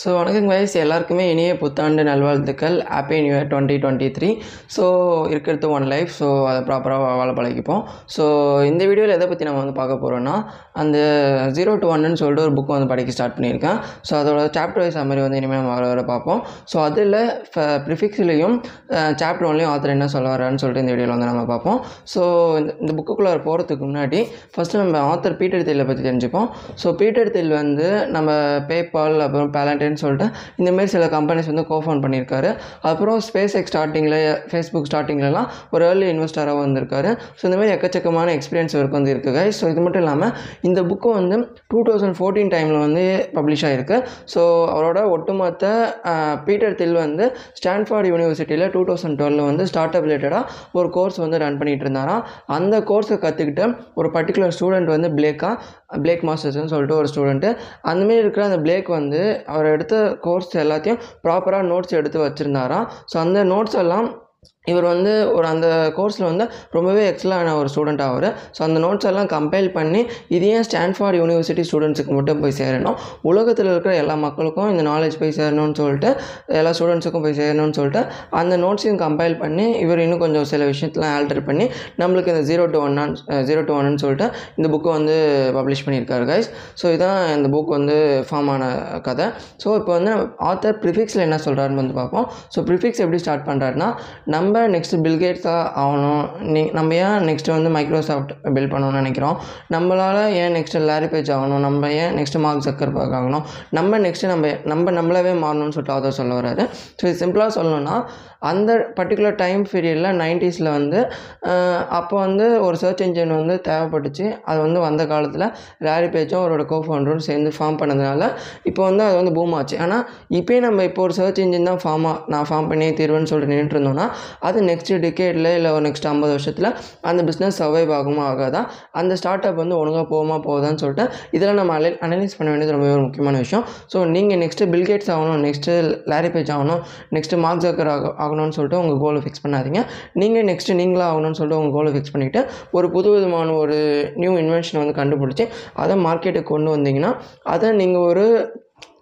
So வணக்கம் வயசு எல்லாருக்குமே இனிய புத்தாண்டு நல்வாழ்த்துக்கள். Happy new year twenty twenty three so இருக்கிறது ஒன் லைஃப் ஸோ அதை ப்ராப்பராக வாழ பழகிப்போம். ஸோ இந்த வீடியோவில் எதை பற்றி நம்ம வந்து பார்க்க போகிறோன்னா அந்த ஜீரோ டு ஒன்னு சொல்லிட்டு ஒரு புக் வந்து படிக்க ஸ்டார்ட் பண்ணியிருக்கேன். ஸோ அதோட சாப்டர் வைஸ் மாதிரி வந்து இனிமேல் நம்ம வர வர பார்ப்போம். ஸோ அதில் ப்ரிஃபிக்ஸ்லேயும் சாப்டர் ஒன்லேயும் ஆத்தர் என்ன சொல்ல வரான்னு சொல்லிட்டு இந்த வீடியோவில் வந்து நம்ம பார்ப்போம். ஸோ இந்த இந்த புக்குக்குள்ளே போகிறதுக்கு முன்னாடி ஃபஸ்ட்டு நம்ம ஆத்தர் பீட்டர் தில்லை பற்றி தெரிஞ்சுப்போம். ஸோ பீட்டர் தில் வந்து நம்ம பேபால் அப்புறம் இல்லைன்னு சொல்லிட்டு இந்தமாரி சில கம்பெனிஸ் வந்து கோஃபவுண்ட் பண்ணியிருக்காரு. அப்புறம் ஸ்பேஸ் எக்ஸ் ஸ்டார்டிங்கில் ஃபேஸ்புக் ஸ்டார்டிங்லலாம் ஒரு ஏர்லி இன்வெஸ்டராக வந்திருக்காரு. ஸோ இந்தமாதிரி எக்கச்சக்கமான எக்ஸ்பீரியன்ஸ் இவருக்கு வந்து இருக்குது ஸோ இது மட்டும் இல்லாமல் இந்த புக்கு வந்து டூ தௌசண்ட் ஃபோர்டீன் டைமில் வந்து பப்ளிஷ் ஆகிருக்கு ஸோ அவரோட ஒட்டுமொத்த பீட்டர் தில் வந்து ஸ்டான்ஃபோர்ட் யூனிவர்சிட்டியில் டூ தௌசண்ட் டுவெலில் வந்து ஸ்டார்ட் அப் ரிலேட்டடாக ஒரு கோர்ஸ் வந்து ரன் பண்ணிகிட்டு இருந்தாராம் அந்த கோர்ஸை கற்றுக்கிட்டு ஒரு பர்டிகுலர் ஸ்டூடெண்ட் வந்து பிளேக்கா பிளேக் மாஸ்டர்ஸ்னு சொல்லிட்டு ஒரு ஸ்டூடெண்ட்டு அந்தமாரி இருக்கிற அந்த பிளேக் வந்து அவர் எடுத்த கோர்ஸ் எல்லாத்தையும் ப்ராப்பராக நோட்ஸ் எடுத்து வச்சுருந்தாராம். ஸோ அந்த நோட்ஸ் எல்லாம் இவர் வந்து ஒரு அந்த கோர்ஸில் வந்து ரொம்பவே எக்ஸலான ஒரு ஸ்டூடெண்ட் ஆவார் ஸோ அந்த நோட்ஸ் எல்லாம் கம்பைல் பண்ணி இது ஏன் ஸ்டான்ஃபோர்ட் யூனிவர்சிட்டி ஸ்டூடெண்ட்ஸுக்கு மட்டும் போய் சேரணும். உலகத்தில் இருக்கிற எல்லா மக்களுக்கும் இந்த நாலேஜ் போய் சேரணும்னு சொல்லிட்டு எல்லா ஸ்டூடெண்ட்ஸுக்கும் போய் சேரணும்னு சொல்லிட்டு அந்த நோட்ஸையும் கம்பைல் பண்ணி இவர் இன்னும் கொஞ்சம் சில விஷயத்தெலாம் ஆல்டர் பண்ணி நம்மளுக்கு இந்த zero to one zero to ஒன்னு சொல்லிட்டு இந்த புக்கை வந்து பப்ளிஷ் பண்ணியிருக்காரு கைஸ் ஸோ இதான் இந்த புக் வந்து ஃபார்ம் ஆன கதை. ஸோ இப்போ வந்து ஆத்தர் ப்ரிஃபிக்ஸில் என்ன சொல்கிறாருன்னு வந்து பார்ப்போம். ஸோ ப்ரிஃபிக்ஸ் எப்படி ஸ்டார்ட் பண்ணுறாருன்னா நம்ம நம்ம நெக்ஸ்ட்டு பில்கேட்ஸாக ஆகணும். நீ நம்ம ஏன் நெக்ஸ்ட்டு வந்து மைக்ரோசாஃப்ட் பில்ட் பண்ணணும்னு நினைக்கிறோம்? நம்மளால் ஏன் நெக்ஸ்ட்டு லாரி பேஜ் ஆகணும்? நம்ம ஏன் நெக்ஸ்ட்டு மார்க் சக்கர்பர்க் ஆகணும்? நம்ம நெக்ஸ்ட்டு நம்ம நம்ம நம்மளாவே மாறணும்னு சொல்லிட்டு ஆதர் சொல்ல வராரு ஸோ இது சிம்பிளாக சொல்லணும்னா அந்த பர்டிகுலர் டைம் பீரியடில் நைன்ட்டீஸில் வந்து அப்போ வந்து ஒரு சர்ச் இன்ஜின் வந்து தேவைப்பட்டுச்சு. அது வந்து வந்த காலத்தில் ரேரி பேஜும் அவரோட கோஃபவுண்டரும் சேர்ந்து ஃபார்ம் பண்ணதுனால இப்போ வந்து அது வந்து பூம் ஆச்சு. ஆனால் இப்போயே நம்ம இப்போ ஒரு சர்ச் இன்ஜின் தான் ஃபார்மாக நான் ஃபார்ம் பண்ணியே தீர்வுன்னு சொல்லிட்டு நின்றுட்டு இருந்தோம்னா அது நெக்ஸ்ட் டிகேடில் இல்லை ஒரு நெக்ஸ்ட் ஐம்பது வருஷத்தில் அந்த பிஸ்னஸ் சர்வைவ் ஆகுமா ஆகாதா? அந்த ஸ்டார்ட் அப் வந்து ஒழுங்காக போகுமா போகுதான்னு சொல்லிட்டு இதெல்லாம் நம்ம அலை அனலைஸ் பண்ண வேண்டியது ரொம்பவே ஒரு முக்கியமான விஷயம். ஸோ நீங்கள் நெக்ஸ்ட்டு பில்கேட்ஸ் ஆகணும் நெக்ஸ்ட்டு லாரி பேஜ் ஆகணும் நெக்ஸ்ட்டு மார்க் ஜக்கர் ஆக ஆகணும்னு சொல்லிட்டு உங்கள் கோலை ஃபிக்ஸ் பண்ணாதீங்க. நீங்கள் நெக்ஸ்ட்டு நீங்களாக ஆகணும்னு சொல்லிட்டு உங்கள் கோலை ஃபிக்ஸ் பண்ணிவிட்டு ஒரு புது விதமான ஒரு நியூ இன்வென்ஷனை வந்து கண்டுபிடிச்சி அதை மார்க்கெட்டுக்கு கொண்டு வந்தீங்கன்னா அதை நீங்கள் ஒரு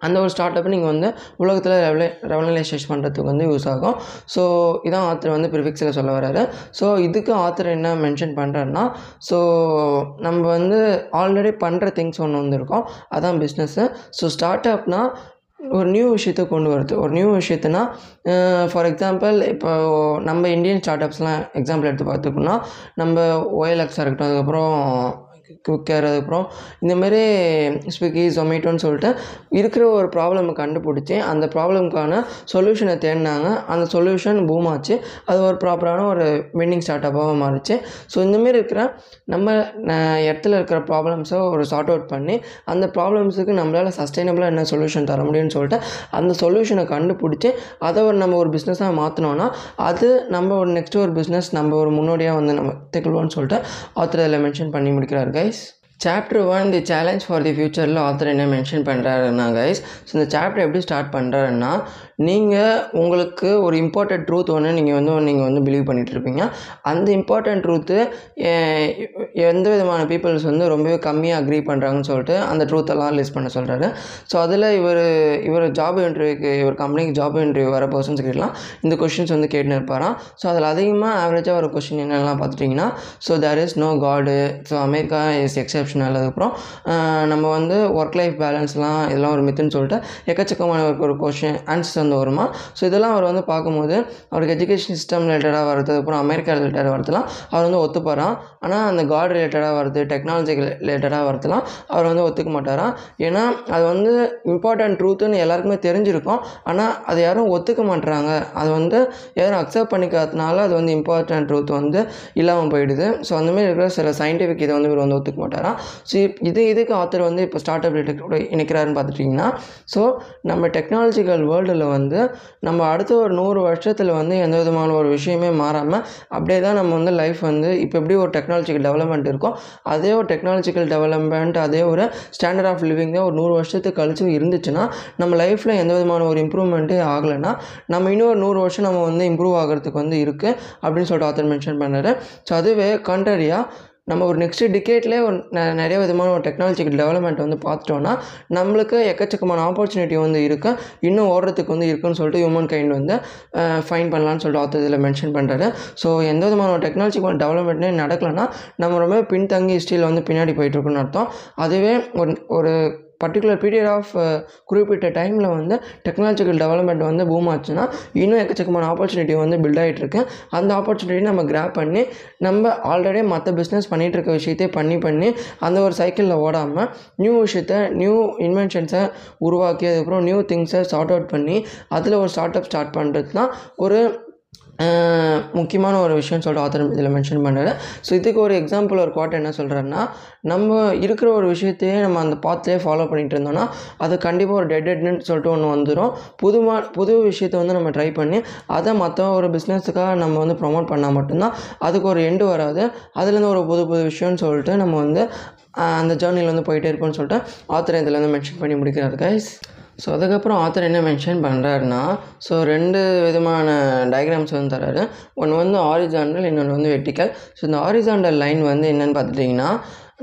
அந்த ஒரு ஸ்டார்ட் அப்பை நீங்கள் வந்து உலகத்தில் ரெவலே ரெவனலைசேஷன் பண்ணுறதுக்கு வந்து யூஸ் ஆகும். ஸோ இதான் ஆத்தர் வந்து ப்ரிஃபிக்ஸில் சொல்ல வராரு. ஸோ இதுக்கு ஆத்தர் என்ன மென்ஷன் பண்ணுறாருன்னா ஸோ நம்ம வந்து ஆல்ரெடி பண்ணுற திங்ஸ் ஒன்று வந்திருக்கோம் அதான் பிஸ்னஸ்ஸு ஸோ ஸ்டார்ட் அப்னால் ஒரு நியூ விஷயத்தை கொண்டு வருது. ஒரு நியூ விஷயத்துனா ஃபார் எக்ஸாம்பிள் இப்போ நம்ம இந்தியன் ஸ்டார்ட் அப்ஸ்லாம் எக்ஸாம்பிள் எடுத்து பார்த்துக்கோன்னா நம்ம ஓஎல்எக்ஸாக இருக்கட்டும் அதுக்கப்புறம் குக்கர் அதுக்கப்புறம் இந்தமாரி ஸ்விக்கி ஜொமேட்டோன்னு சொல்லிட்டு இருக்கிற ஒரு ப்ராப்ளமை கண்டுபிடிச்சி அந்த ப்ராப்ளம்க்கான சொல்யூஷனை தேடினாங்க. அந்த சொல்யூஷன் பூம் ஆச்சு. அது ஒரு ப்ராப்பரான ஒரு வின்னிங் ஸ்டார்ட் அப்பாக மாறிச்சு ஸோ இந்தமாரி இருக்கிற நம்ம இடத்துல இருக்கிற ப்ராப்ளம்ஸை ஒரு சார்ட் அவுட் பண்ணி அந்த ப்ராப்ளம்ஸுக்கு நம்மளால் சஸ்டைனபிளாக என்ன சொல்யூஷன் தர முடியும்னு சொல்லிட்டு அந்த சொல்யூஷனை கண்டுபிடிச்சி அதை ஒரு நம்ம ஒரு பிஸ்னஸாக மாற்றினோன்னா அது நம்ம ஒரு நெக்ஸ்ட் ஒரு பிஸ்னஸ் நம்ம ஒரு முன்னோடியாக வந்து நம்ம திகழ்வோம்னு சொல்லிட்டு ஆத்தர் அதில் மென்ஷன் பண்ணி முடிக்கிறார். Guys chapter one the challenge for the ஃபியூச்சரில் ஆத்தர் என்ன மென்ஷன் பண்ணுறாருன்னா கைஸ் ஸோ இந்த சாப்டர் எப்படி ஸ்டார்ட் பண்ணுறாருன்னா நீங்கள் உங்களுக்கு ஒரு இம்பார்ட்டன்ட் ட்ரூத் ஒன்று நீங்கள் வந்து நீங்கள் வந்து பிலீவ் பண்ணிகிட்ருப்பீங்க இருப்பீங்க. அந்த இம்பார்ட்டன்ட் ட்ரூத்து எந்த விதமான பீப்புள்ஸ் வந்து ரொம்பவே கம்மியாக அக்ரி பண்ணுறாங்கன்னு சொல்லிட்டு அந்த ட்ரூத்தெல்லாம் லிஸ்ட் பண்ண சொல்கிறாரு ஸோ அதில் இவர் இவர் ஜாப் இன்டர்வியூக்கு இவர் கம்பெனிக்கு ஜாப் இன்டர்வியூ வர பர்சன்ஸ் கேட்கலாம் இந்த கொஷின்ஸ் வந்து கேட்டுன்னு இருப்பாராம். ஸோ அதில் அதிகமாக ஆவரேஜாக ஒரு கொஷின் என்னெல்லாம் பார்த்துட்டிங்கன்னா so there is no god so America is exceptional அதுக்கப்புறம் நம்ம வந்து ஒர்க் லைஃப் பேலன்ஸ்லாம் இதெல்லாம் ஒரு மித்துன்னு சொல்லிட்டு எக்கச்சக்கமான ஒரு ஒரு கொஷின் ஆன்சர்ஸ் சார்ந்து வருமா ஸோ இதெல்லாம் அவர் வந்து பார்க்கும்போது அவருக்கு எஜுகேஷன் சிஸ்டம் ரிலேட்டடாக வருது அப்புறம் அமெரிக்கா ரிலேட்டடாக வரதுலாம் அவர் வந்து ஒத்துப்பாராம். ஆனால் அந்த காட் ரிலேட்டடாக வருது டெக்னாலஜி ரிலேட்டடாக வரதுலாம் அவர் வந்து ஒத்துக்க மாட்டாராம். ஏன்னா அது வந்து இம்பார்ட்டன்ட் ட்ரூத்துன்னு எல்லாருக்குமே தெரிஞ்சிருக்கும். ஆனால் அது யாரும் ஒத்துக்க மாட்டுறாங்க அது வந்து யாரும் அக்செப்ட் பண்ணிக்காதனால அது வந்து இம்பார்ட்டன்ட் ட்ரூத் வந்து இல்லாமல் போயிடுது. ஸோ அந்தமாதிரி இருக்கிற சில சயின்டிஃபிக் இதை வந்து இவர் வந்து ஒத்துக்க மாட்டாராம். ஸோ இது இதுக்கு ஆத்தர் வந்து இப்போ ஸ்டார்ட் அப் ரிலேட்டட் இணைக்கிறாருன்னு பார்த்துட்டிங்கன்னா ஸோ நம்ம டெக்னாலஜிக்கல் வேர்ல்டில் வந்து வந்து நம்ம அடுத்த ஒரு நூறு வருஷத்தில் வந்து எந்த விதமான ஒரு விஷயமே மாறாமல் அப்படியே தான் நம்ம வந்து லைஃப் வந்து இப்போ எப்படி ஒரு டெக்னாலஜிக்கல் டெவலப்மெண்ட் இருக்கோ அதே ஒரு டெக்னாலஜிக்கல் டெவலப்மெண்ட் அதே ஒரு ஸ்டாண்டர்ட் ஆஃப் லிவிங் தான் ஒரு நூறு வருஷத்துக்கு கழிச்சு இருந்துச்சுன்னா நம்ம லைஃப்பில் எந்த விதமான ஒரு இம்ப்ரூவ்மெண்ட்டே ஆகலைன்னா நம்ம இன்னும் ஒரு நூறு வருஷம் நம்ம வந்து இம்ப்ரூவ் ஆகிறதுக்கு வந்து இருக்குது அப்படின்னு சொல்லிட்டு ஆத்தர் மென்ஷன் பண்ணாரு. ஸோ அதுவே கான்ட்ரரியாக நம்ம ஒரு நெக்ஸ்ட் டிகேட்லேயே ஒரு நிறைய விதமான ஒரு டெக்னாலஜிக்கல் டெவலப்மெண்ட் வந்து பார்த்துட்டோன்னா நம்மளுக்கு எக்கச்சக்கமான ஆப்பர்ச்சுனிட்டி வந்து இருக்கும் இன்னும் ஓடுறதுக்கு வந்து இருக்குன்னு சொல்லிட்டு ஹியூமன் கைண்ட் வந்து ஃபைன் பண்ணலான்னு சொல்லிட்டு ஆத்தர் இதில் மென்ஷன் பண்ணுறாரு ஸோ எந்த விதமான ஒரு டெக்னாலஜிக்கல் டெவலப்மெண்ட்டே நடக்கலைன்னா நம்ம ரொம்ப பின்தங்கி ஹிஸ்ட்ரியில் வந்து பின்னாடி போயிட்டுருக்குன்னு அர்த்தம். அதுவே ஒரு ஒரு பர்டிகுலர் பீரியட் ஆஃப் குறிப்பிட்ட டைமில் வந்து டெக்னாலஜிக்கல் டெவலப்மெண்ட் வந்து பூம் ஆச்சுன்னா இன்னும் எக்கச்சக்கமான ஆப்பர்ச்சுனிட்டி வந்து பில்ட் ஆகிட்டு அந்த ஆப்பர்ச்சுனிட்டி நம்ம கிராப் பண்ணி நம்ம ஆல்ரெடி மற்ற பிஸ்னஸ் பண்ணிகிட்டு இருக்க விஷயத்தையே பண்ணி பண்ணி அந்த ஒரு சைக்கிளில் ஓடாமல் நியூ விஷயத்த நியூ இன்வென்ஷன்ஸை உருவாக்கி அதுக்கப்புறம் நியூ திங்ஸை சார்ட் அவுட் பண்ணி அதில் ஒரு ஸ்டார்ட் அப் ஸ்டார்ட் பண்ணுறது தான் ஒரு முக்கியமான ஒரு விஷயம் சொல்லிட்டு ஆத்தர் இதில் மென்ஷன் பண்ணுறாரு ஸோ இதுக்கு ஒரு எக்ஸாம்பிள் ஒரு குவாட் என்ன சொல்கிறாருன்னா நம்ம இருக்கிற ஒரு விஷயத்தையே நம்ம அந்த பாத்திலே ஃபாலோ பண்ணிட்டு இருந்தோம்னா அது கண்டிப்பாக ஒரு டெட் டெட்னு சொல்லிட்டு ஒன்று வந்துடும் புதுமா புது விஷயத்தை வந்து நம்ம ட்ரை பண்ணி அதை மற்ற ஒரு பிஸ்னஸுக்காக நம்ம வந்து ப்ரொமோட் பண்ணால் மட்டும்தான் அதுக்கு ஒரு எண்டு வராது. அதுலேருந்து ஒரு புது புது விஷயம்னு சொல்லிட்டு நம்ம வந்து அந்த ஜேர்னியில் வந்து போயிட்டே இருப்போம்னு சொல்லிட்டு ஆத்திரம் இதில் வந்து மென்ஷன் பண்ணி முடிக்கிறாரு கைஸ் ஸோ அதுக்கப்புறம் ஆத்தர் என்ன மென்ஷன் பண்ணுறாருன்னா ஸோ ரெண்டு விதமான டயக்ராம்ஸ் வந்து தராரு. ஒன்று வந்து ஆரிஜாண்டல் இன்னொன்று வந்து வெட்டிக்கல் ஸோ இந்த ஆரிஜாண்டல் லைன் வந்து என்னென்னு பார்த்துட்டிங்கன்னா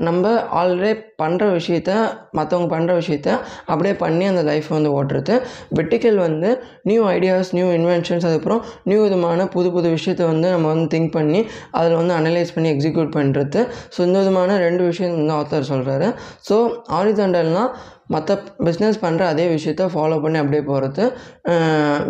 நம்ம ஆல்ரெடி பண்ணுற விஷயத்த மற்றவங்க பண்ணுற விஷயத்த அப்படியே பண்ணி அந்த லைஃப் வந்து ஓட்டுறது. வெட்டிக்கல் வந்து நியூ ஐடியாஸ் நியூ இன்வென்ஷன்ஸ் அதுக்கப்புறம் நியூ விதமான புது புது விஷயத்த வந்து நம்ம வந்து திங்க் பண்ணி அதில் வந்து அனலைஸ் பண்ணி எக்ஸிக்யூட் பண்ணுறது ஸோ இந்த விதமான ரெண்டு விஷயம் வந்து ஆத்தர் சொல்கிறாரு ஸோ ஆரிசாண்டல்னால் மற்ற பிஸ்னஸ் பண்ணுற அதே விஷயத்த ஃபாலோ பண்ணி அப்படியே போகிறது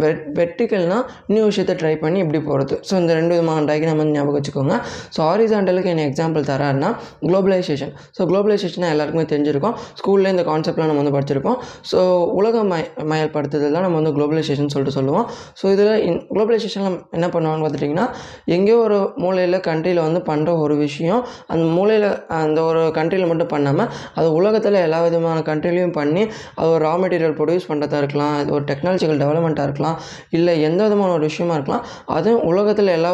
வெட் வெர்டிக்கல்னால் நியூ விஷயத்த ட்ரை பண்ணி இப்படி போகிறது ஸோ இந்த ரெண்டு விதமான டயக்ராம் வந்து ஞாபகம் வச்சுக்கோங்க. ஸோ ஹாரிசாண்டலுக்கு என்ன எக்ஸாம்பிள் தராருன்னா குளோபலைசேஷன் ஸோ குளோபலைசேஷனாக எல்லாருக்குமே தெரிஞ்சிருக்கும். ஸ்கூல்ல இந்த கான்செப்ட்லாம் நம்ம வந்து படிச்சிருப்போம் ஸோ உலக மய மயப்படுத்துதல் தான் நம்ம வந்து குளோபலைசேஷன் சொல்லிட்டு சொல்லுவோம். ஸோ இதில் இன் குளோபலைசேஷனில் என்ன பண்ணுவாங்கன்னு பார்த்துட்டிங்கன்னா எங்கேயோ ஒரு மூலையில் கண்ட்ரியில் வந்து பண்ணுற ஒரு விஷயம் அந்த மூலையில் அந்த ஒரு கண்ட்ரியில் மட்டும் பண்ணாமல் அது உலகத்தில் எல்லா விதமான கண்ட்ரிலையும் பண்ணி அது ஒரு ரா மெட்டீரியல் ப்ரொடியூஸ் பண்ணுறதா இருக்கலாம் இது ஒரு டெக்னாலஜிக்கல் டெவலப்மெண்ட்டாக இருக்கலாம் இல்லை எந்த விதமான ஒரு விஷயமா இருக்கலாம் அதுவும் உலகத்தில் எல்லா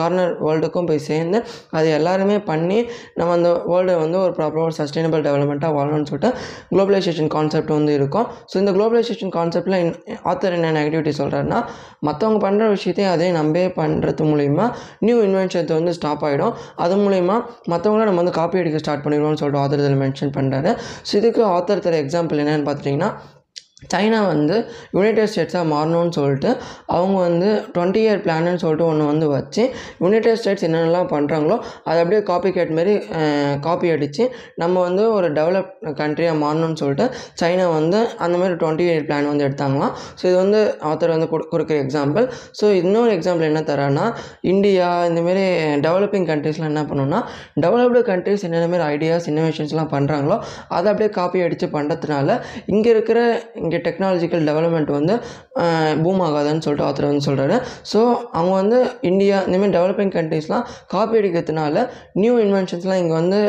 கார்னர் வேர்ல்டுக்கும் போய் சேர்ந்து அது எல்லாருமே பண்ணி நம்ம அந்த வேர்ல்டை வந்து ஒரு ப்ராப்பராக ஒரு சஸ்டைனபிள் டெவலப்மெண்ட்டாக வாழணும்னு சொல்லிட்டு குளோபலைசேஷன் கான்செப்ட் வந்து இருக்கும். ஸோ இந்த குளோபலைசேஷன் கான்செப்டில் ஆத்தர் என்ன நெகட்டிவிட்டி சொல்கிறாருன்னா மற்றவங்க பண்ணுற விஷயத்தையும் அதே நம்பே பண்ணுறது மூலிமா நியூ இன்வென்ஷன்ஸ் வந்து ஸ்டாப் ஆகிடும் அது மூலிமா மற்றவங்கள நம்ம வந்து காப்பி அடிக்க ஸ்டார்ட் பண்ணிடுவோம்னு சொல்லிட்டு ஆத்தர் இதில் மென்ஷன் பண்ணுறாரு ஸோ இதுக்கு ஆத்தர் தர எக்ஸாம்பிள் என்னென்னு பார்த்தீங்கன்னா சைனா வந்து யுனைடெட் ஸ்டேட்ஸாக மாறணும்னு சொல்லிட்டு அவங்க வந்து டுவெண்ட்டி இயர் பிளான்னு சொல்லிட்டு ஒன்று வந்து வச்சு யுனைடெட் ஸ்டேட்ஸ் என்னென்னலாம் பண்ணுறாங்களோ அதை அப்படியே காப்பி கேட் மாரி காப்பி அடித்து நம்ம வந்து ஒரு டெவலப் கண்ட்ரியாக மாறணும்னு சொல்லிட்டு சைனா வந்து அந்த மாதிரி டுவெண்ட்டி இயர் பிளான் வந்து எடுத்தாங்களாம். ஸோ இது வந்து ஆத்தர் வந்து கொடு- கொடுக்குற எக்ஸாம்பிள் ஸோ இன்னொரு எக்ஸாம்பிள் என்ன தரான்னா இந்தியா இந்தமாரி டெவலப்பிங் கண்ட்ரீஸ்லாம் என்ன பண்ணுன்னா டெவலப்டு கண்ட்ரீஸ் என்னென்ன மாதிரி ஐடியாஸ் இன்னோவேஷன்ஸ்லாம் பண்ணுறாங்களோ அதை அப்படியே காப்பி அடித்து பண்ணுறதுனால இங்கே இருக்கிற இங்கே டெக்னாலஜிக்கல் டெவலப்மெண்ட் வந்து பூம் ஆகாதுன்னு சொல்லிட்டு ஆத்தர் வந்து சொல்கிறாரு ஸோ அவங்க வந்து இந்தியா இந்தமாதிரி டெவலப்பிங் கண்ட்ரீஸ்லாம் காப்பி அடிக்கிறதுனால நியூ இன்வென்ஷன்ஸ்லாம் இங்கே வந்து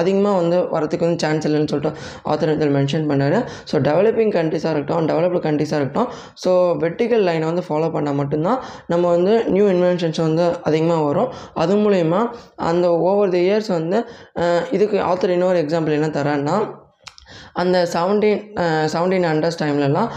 அதிகமாக வந்து வரதுக்கு வந்து சான்ஸ் இல்லைன்னு சொல்லிட்டு ஆத்தர் இதில் மென்ஷன் பண்ணார். ஸோ டெவலப்பிங் கண்ட்ரிஸாக இருக்கட்டும் டெவலப்டு கண்ட்ரிஸாக இருக்கட்டும் ஸோ வெர்டிக்கல் லைனை வந்து ஃபாலோ பண்ணால் மட்டும்தான் நம்ம வந்து நியூ இன்வென்ஷன்ஸ் வந்து அதிகமாக வரும். அது மூலயமா அந்த ஓவர் தி இயர்ஸ் வந்து இதுக்கு ஆத்தர் இன்னொரு எக்ஸாம்பிள் என்ன தரேன்னா அந்த செவன்டீன் செவன்டீன் ஹண்ட்ரட்ஸ் டைம்லலாம்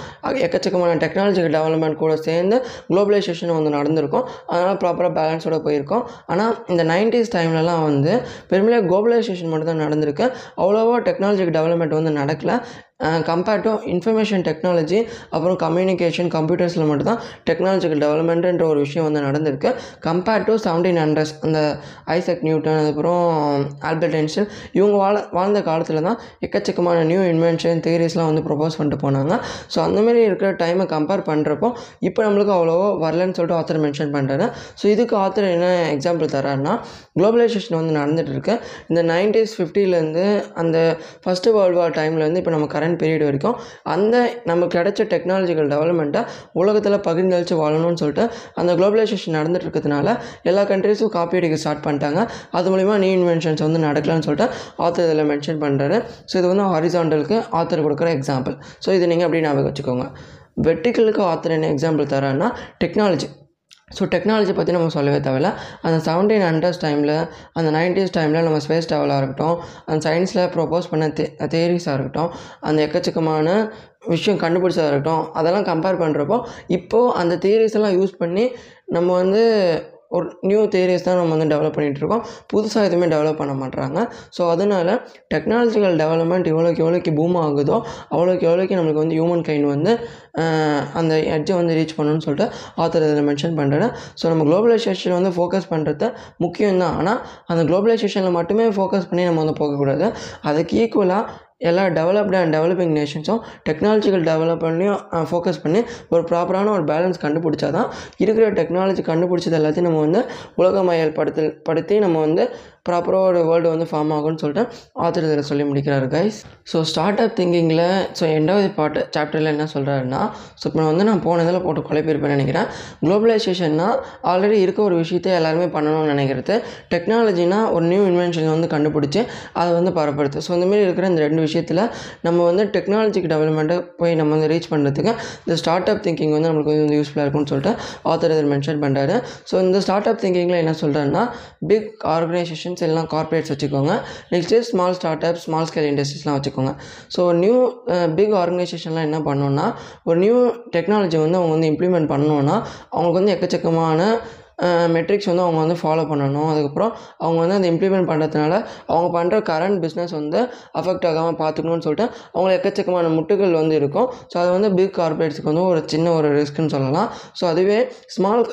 எக்கச்சக்கமான டெக்னாலஜிக்கல் டெவலப்மெண்ட் கூட சேர்ந்து குளோபலைசேஷன் வந்து நடந்திருக்கும். அதனால் ப்ராப்பராக பேலன்ஸோட போயிருக்கோம். ஆனால் இந்த நைன்டிஸ் டைம்லலாம் வந்து பெருமையாக குளோபலைசேஷன் மட்டும் தான் நடந்திருக்கு. அவ்வளோவா டெக்னாலஜிக்கல் டெவலப்மெண்ட் வந்து நடக்கல. கம்பேர்ட் டு இன்ஃபர்மேஷன் டெக்னாலஜி அப்புறம் கம்யூனிகேஷன் கம்ப்யூட்டர்ஸில் மட்டும்தான் டெக்னாலஜிக்கல் டெவலப்மெண்ட்டுன்ற ஒரு விஷயம் வந்து நடந்திருக்கு. கம்பேர்ட் டு செவன்டீன் ஹண்ட்ரட்ஸ் அந்த ஐசக் நியூட்டன் அதுக்கப்புறம் ஆல்பர்ட் ஐன்ஸ்டைன் இவங்க வாழ வாழ்ந்த காலத்தில் தான் எக்கச்சக்கமான நியூ இன்வென்ஷன் தியரிஸ்லாம் வந்து ப்ரொபோஸ் பண்ணிட்டு போனாங்க. ஸோ அந்தமாரி இருக்கிற டைமை கம்பேர் பண்ணுறப்போ இப்போ நம்மளுக்கு அவ்வளோவா வரலன்னு சொல்லிட்டு ஆத்தர் மென்ஷன் பண்ணுறாரு ஸோ இதுக்கு ஆத்தர் என்ன எக்ஸாம்பிள் தராருன்னா குளோபலைசேஷன் வந்து நடந்துகிட்டு இருக்கு. இந்த நைன்டிஸ் ஃபிஃப்டிலேருந்து அந்த ஃபஸ்ட்டு வேர்ல்டு வார் டைம்லேருந்து இப்போ நம்ம கரெக்ட் கரண்ட் பீரியட் வரைக்கும் அந்த நமக்கு கிடைச்ச டெக்னாலஜிக்கல் டெவலப்மெண்ட்டை உலகத்தில் பகிர்ந்தளித்து வாழணும்னு சொல்லிட்டு அந்த குளோபலைசேஷன் நடந்துட்டு இருக்கிறதுனால எல்லா கண்ட்ரீஸும் காப்பி அடிக்க ஸ்டார்ட் பண்ணிட்டாங்க. அது மூலிமா நியூ இன்வென்ஷன்ஸ் வந்து நடக்கலாம்னு சொல்லிட்டு ஆத்தர் இதில் மென்ஷன் பண்ணுறாரு ஸோ இது வந்து ஹாரிசாண்டலுக்கு ஆத்தர் கொடுக்குற எக்ஸாம்பிள் ஸோ இது நீங்கள் அப்படி ஞாபகம் வச்சுக்கோங்க. வெர்டிக்கலுக்கு ஆத்தர் என்ன எக்ஸாம்பிள் தரேன்னா டெக்னாலஜி ஸோ டெக்னாலஜி பற்றி நம்ம சொல்லவே தேவையில்ல. அந்த செவன்டீன் ஹண்ட்ரட்ஸ் டைமில் அந்த நைன்டிஸ் டைமில் நம்ம ஸ்பேஸ் ட்ராவலாக இருக்கட்டும் அந்த சயின்ஸில் ப்ரொப்போஸ் பண்ண தே தேரிஸாக இருக்கட்டும் அந்த எக்கச்சக்கமான விஷயம் கண்டுபிடிச்சதாக இருக்கட்டும் அதெல்லாம் கம்பேர் பண்ணுறப்போ இப்போது அந்த தியரிஸ் எல்லாம் யூஸ் பண்ணி நம்ம வந்து ஒரு நியூ தேரிஸ் தான் நம்ம வந்து டெவலப் பண்ணிகிட்டு இருக்கோம் புதுசாக எதுவுமே டெவலப் பண்ண மாட்றாங்க. ஸோ அதனால் டெக்னாலஜிக்கல் டெவலப்மெண்ட் எவ்வளோக்கு எவ்வளோக்கு பூம் ஆகுதோ அவ்வளோக்கு எவ்வளோக்கு நம்மளுக்கு வந்து ஹியூமன் கைண்ட் வந்து அந்த எட்ஜை வந்து ரீச் பண்ணணும்னு சொல்லிட்டு ஆத்தர் இதில் மென்ஷன் பண்ணுறேன் ஸோ நம்ம குளோபலைசேஷன் வந்து ஃபோக்கஸ் பண்ணுறது முக்கியம் தான் ஆனால் அந்த குளோபலைசேஷனில் மட்டுமே ஃபோக்கஸ் பண்ணி நம்ம வந்து போகக்கூடாது. அதுக்கு ஈக்குவலாக எல்லா டெவலப்டு அண்ட் டெவலப்பிங் நேஷன்ஸும் டெக்னாலஜிக்கல் டெவலப்மெண்ட்லையும் ஃபோக்கஸ் பண்ணி ஒரு ப்ராப்பரான ஒரு பேலன்ஸ் கண்டுபிடிச்சா தான் இருக்கிற டெக்னாலஜி கண்டுபிடிச்சது எல்லாத்தையும் நம்ம வந்து உலகமயல் படுத்து படுத்தி நம்ம வந்து ப்ராப்பராக ஒரு வேர்ல்டு வந்து ஃபார்ம் ஆகும்னு சொல்லிட்டு ஆத்தர் இதில் சொல்லி முடிக்கிறாரு கைஸ் ஸோ ஸ்டார்ட் அப் திங்கிங்கில் ஸோ எண்டாவது பாட்டு சாப்டரில் என்ன சொல்கிறாருன்னா ஸோ இப்போ வந்து நான் போனதில் போட்டு குழப்பியிருப்பேன் நினைக்கிறேன். குளோபலைசேஷன்னா ஆல்ரெடி இருக்க ஒரு விஷயத்தை எல்லாருமே பண்ணணும்னு நினைக்கிறது. டெக்னாலஜினா ஒரு நியூ இன்வென்ஷன் வந்து கண்டுபிடிச்சி அதை வந்து பரப்புறது. ஸோ இந்தமாரி இருக்கிற இந்த ரெண்டு விஷயத்தில் நம்ம வந்து டெக்னாலஜிக்கு டெவலப்மெண்ட்டை போய் நம்ம வந்து ரீச் பண்ணுறதுக்கு இந்த ஸ்டார்ட் அப் திங்கிங் வந்து நம்மளுக்கு வந்து யூஸ்ஃபுல்லாக இருக்கும்னு சொல்லிட்டு ஆத்தர் இதில் மென்ஷன் பண்ணுறாரு ஸோ இந்த ஸ்டார்ட் அப் திங்கிங்கில் என்ன சொல்கிறாருன்னா பிக் ஆர்கனைசேஷன் ஆர்கனைசேஷன்ஸ் எல்லாம் கார்ப்பரேட்ஸ் வச்சுக்கோங்க. Next small start up small scale இண்டஸ்ட்ரீஸ்லாம் வச்சுக்கோங்க. ஸோ நியூ பிக் ஆர்கனைசேஷன்லாம் என்ன பண்ணணும்னா ஒரு நியூ டெக்னாலஜி வந்து அவங்க வந்து இம்ப்ளிமெண்ட் பண்ணணுன்னா அவங்களுக்கு வந்து எக்கச்சக்கமான மெட்ரிக்ஸ் வந்து அவங்க வந்து ஃபாலோ பண்ணணும். அதுக்கப்புறம் அவங்க வந்து அதை இம்ப்ளிமெண்ட் பண்ணுறதுனால அவங்க பண்ணுற கரண்ட் பிஸ்னஸ் வந்து அஃபெக்ட் ஆகாமல் பார்த்துக்கணும்னு சொல்லிட்டு அவங்க எக்கச்சக்கமான முட்டுகள் வந்து இருக்கும். ஸோ அது வந்து பிக் கார்பரேட்ஸ்க்கு வந்து ஒரு சின்ன ஒரு ரிஸ்க்குன்னு சொல்லலாம். ஸோ அதுவே ஸ்மால்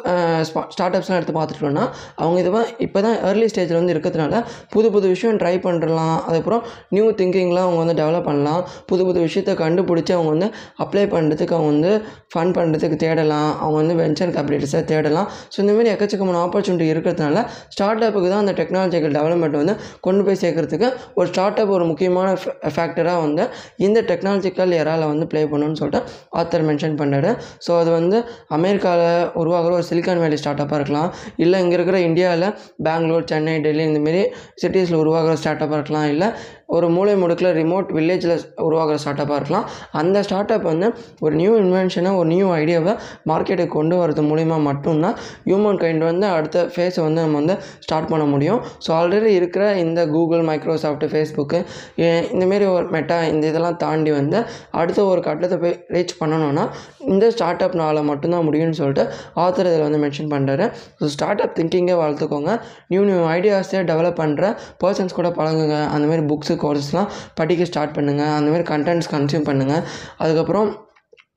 ஸ்டார்ட் அப்ஸ்லாம் எடுத்து பார்த்துட்டோம்னா அவங்க இதுவாக இப்போ தான் ஏர்லி ஸ்டேஜில் வந்து இருக்கிறதுனால புது புது விஷயம் ட்ரை பண்ணலாம் அதுக்கப்புறம் நியூ திங்கிங்லாம் அவங்க வந்து டெவலப் பண்ணலாம். புது புது விஷயத்தை கண்டுபிடிச்சி அவங்க வந்து அப்ளை பண்ணுறதுக்கு அவங்க வந்து ஃபண்ட் பண்ணுறதுக்கு தேடலாம். அவங்க வந்து வெஞ்சர் கேபிட்டல்ஸை தேடலாம். ஸோ இந்தமாரி எக்கச்சக்கமான ஆப்பர்ச்சுனிட்டி இருக்கிறதுனால ஸ்டார்ட் அப்புக்கு தான் அந்த டெக்னாலஜிக்கல் டெவலப்மெண்ட் வந்து கொண்டு போய் சேர்க்கறதுக்கு ஒரு ஸ்டார்ட் அப் ஒரு முக்கியமான ஃபேக்டராக வந்து இந்த டெக்னாலஜிக்கல் எராவில் வந்து ப்ளே பண்ணணும்னு சொல்லிட்டு ஆத்தர் மென்ஷன் பண்ணார். ஸோ அது வந்து அமெரிக்காவில் உருவாகிற ஒரு சிலிக்கான் வேலி ஸ்டார்ட் அப்பாக இருக்கலாம். இல்லை இங்கே இருக்கிற இந்தியாவில் பெங்களூர் சென்னை டெல்லி இந்தமாரி சிட்டிஸில் உருவாகிற ஸ்டார்ட் அப்பாக இருக்கலாம். இல்லை ஒரு மூளை முடுக்கில் ரிமோட் வில்லேஜில் உருவாகிற ஸ்டார்ட் அப்பாக இருக்கலாம். அந்த ஸ்டார்ட் அப் வந்து ஒரு நியூ இன்வென்ஷனை ஒரு நியூ ஐடியாவை மார்க்கெட்டுக்கு கொண்டு வரது மூலிமா மட்டும்தான் ஹியூமன் கைண்ட் வந்து அடுத்த ஃபேஸை வந்து நம்ம வந்து ஸ்டார்ட் பண்ண முடியும். ஸோ ஆல்ரெடி இருக்கிற இந்த கூகுள் மைக்ரோசாஃப்ட் ஃபேஸ்புக்கு இந்தமாரி ஒரு மெட்டா இந்த இதெல்லாம் தாண்டி வந்து அடுத்த ஒரு கட்டத்தை போய் ரீச் பண்ணணும்னா இந்த ஸ்டார்ட்அப்னால மட்டும்தான் முடியும்னு சொல்லிட்டு ஆத்தர் இதில் வந்து மென்ஷன் பண்ணுறாரு ஸோ ஸ்டார்ட் அப் திங்கிங்கை வளர்த்துக்கோங்க. நியூ நியூ ஐடியாஸை டெவலப் பண்ணுற பர்சன்ஸ் கூட பழகுங்க. அந்தமாரி புக்ஸு கோர்சஸ்லாம் படிக்க ஸ்டார்ட் பண்ணுங்கள் அந்தமாரி கண்டென்ட்ஸ் கன்சியூம் பண்ணுங்கள் அதுக்கப்புறம்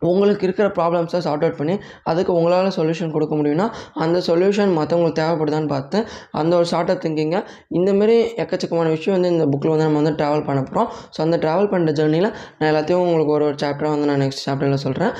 உங்களுக்கு இருக்கிற ப்ராப்ளம்ஸை சார்ட் அவுட் பண்ணி அதுக்கு உங்களால் சொல்யூஷன் கொடுக்க முடியும்னா அந்த சொல்யூஷன் மற்றவங்களுக்கு தேவைப்படுதான்னு பார்த்து அந்த ஒரு ஷார்ட் அப் திங்கிங்கை இந்தமாரி எக்கச்சக்கமான விஷயம் வந்து இந்த புக்கில் வந்து நம்ம வந்து ட்ராவல் பண்ண போகிறோம் ஸோ அந்த ட்ராவல் பண்ணுற ஜேர்னியில் நான் எல்லாத்தையும் உங்களுக்கு ஒரு ஒரு சாப்டராக வந்து நான் நெக்ஸ்ட் சாப்டரில் சொல்கிறேன்